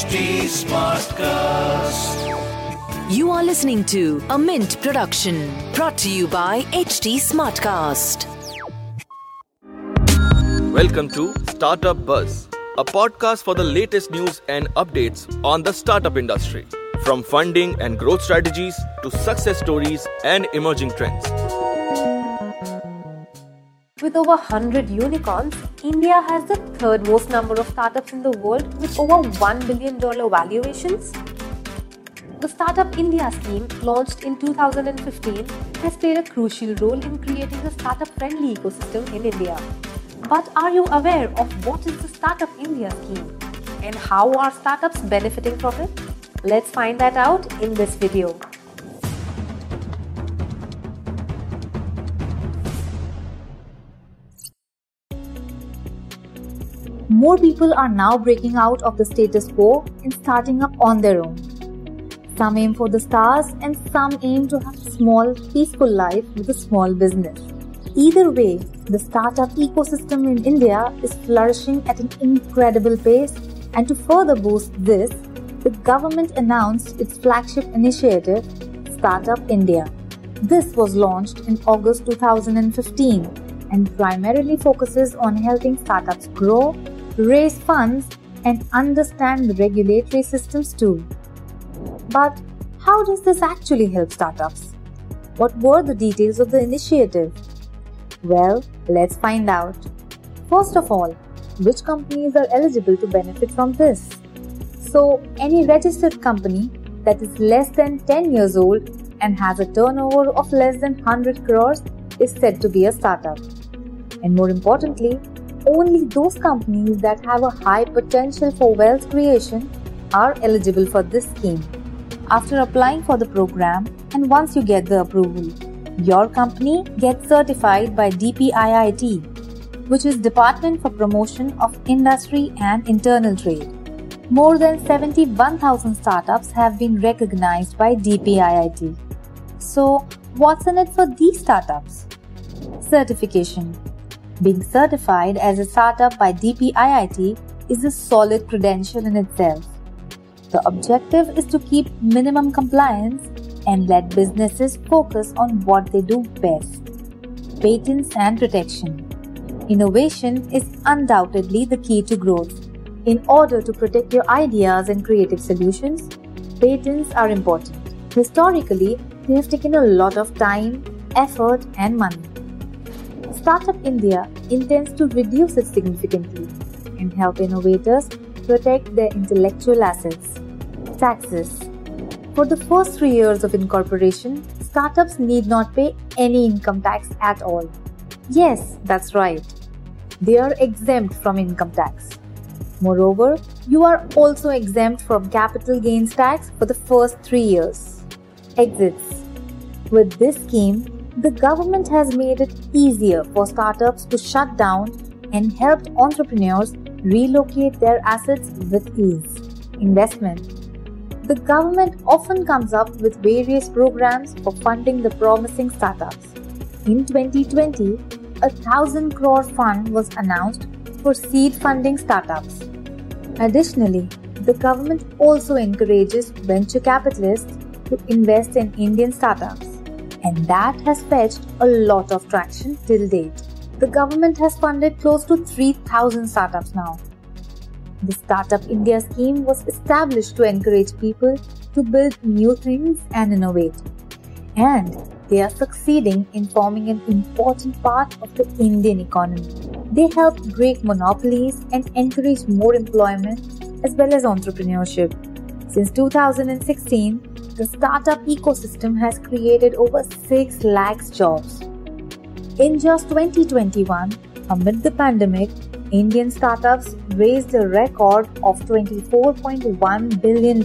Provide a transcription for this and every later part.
HT Smartcast. You are listening to a Mint production brought to you by HT Smartcast. Welcome to Startup Buzz, a podcast for the latest news and updates on the startup industry. From funding and growth strategies to success stories and emerging trends. With over 100 unicorns, India has the third most number of startups in the world with over $1 billion valuations. The Startup India scheme, launched in 2015, has played a crucial role in creating a startup friendly ecosystem in India. But are you aware of what is the Startup India scheme and how are startups benefiting from it? Let's find that out in this video. More people are now breaking out of the status quo and starting up on their own. Some aim for the stars and some aim to have a small, peaceful life with a small business. Either way, the startup ecosystem in India is flourishing at an incredible pace, and to further boost this, the government announced its flagship initiative, Startup India. This was launched in August 2015 and primarily focuses on helping startups grow raise funds, and understand the regulatory systems too. But how does this actually help startups? What were the details of the initiative? Well, let's find out. First of all, which companies are eligible to benefit from this? So, any registered company that is less than 10 years old and has a turnover of less than 100 crores is said to be a startup. And more importantly, only those companies that have a high potential for wealth creation are eligible for this scheme. After applying for the program, and once you get the approval, your company gets certified by DPIIT, which is Department for Promotion of Industry and Internal Trade. More than 71,000 startups have been recognized by DPIIT. So, what's in it for these startups? Certification being certified as a startup by DPIIT is a solid credential in itself. The objective is to keep minimum compliance and let businesses focus on what they do best patents and protection. Innovation is undoubtedly the key to growth. In order to protect your ideas and creative solutions, patents are important. Historically, they have taken a lot of time, effort, and money. Startup India intends to reduce it significantly and help innovators protect their intellectual assets. Taxes For the first three years of incorporation, startups need not pay any income tax at all. Yes, that's right. They are exempt from income tax. Moreover, you are also exempt from capital gains tax for the first three years. Exits With this scheme, the government has made it easier for startups to shut down and helped entrepreneurs relocate their assets with ease. Investment The government often comes up with various programs for funding the promising startups. In 2020, a thousand crore fund was announced for seed funding startups. Additionally, the government also encourages venture capitalists to invest in Indian startups and that has fetched a lot of traction till date. The government has funded close to 3,000 startups now. The Startup India scheme was established to encourage people to build new things and innovate. And they are succeeding in forming an important part of the Indian economy. They help break monopolies and encourage more employment as well as entrepreneurship. Since 2016, the startup ecosystem has created over 6 lakhs jobs. In just 2021, amid the pandemic, Indian startups raised a record of $24.1 billion.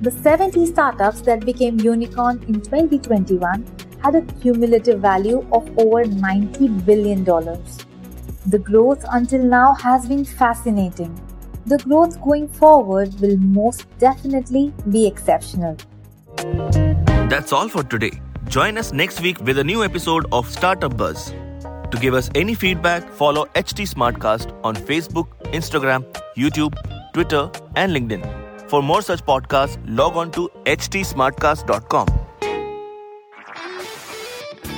The 70 startups that became unicorn in 2021 had a cumulative value of over $90 billion. The growth until now has been fascinating the growth going forward will most definitely be exceptional. That's all for today. Join us next week with a new episode of Startup Buzz. To give us any feedback, follow HT Smartcast on Facebook, Instagram, YouTube, Twitter, and LinkedIn. For more such podcasts, log on to htsmartcast.com.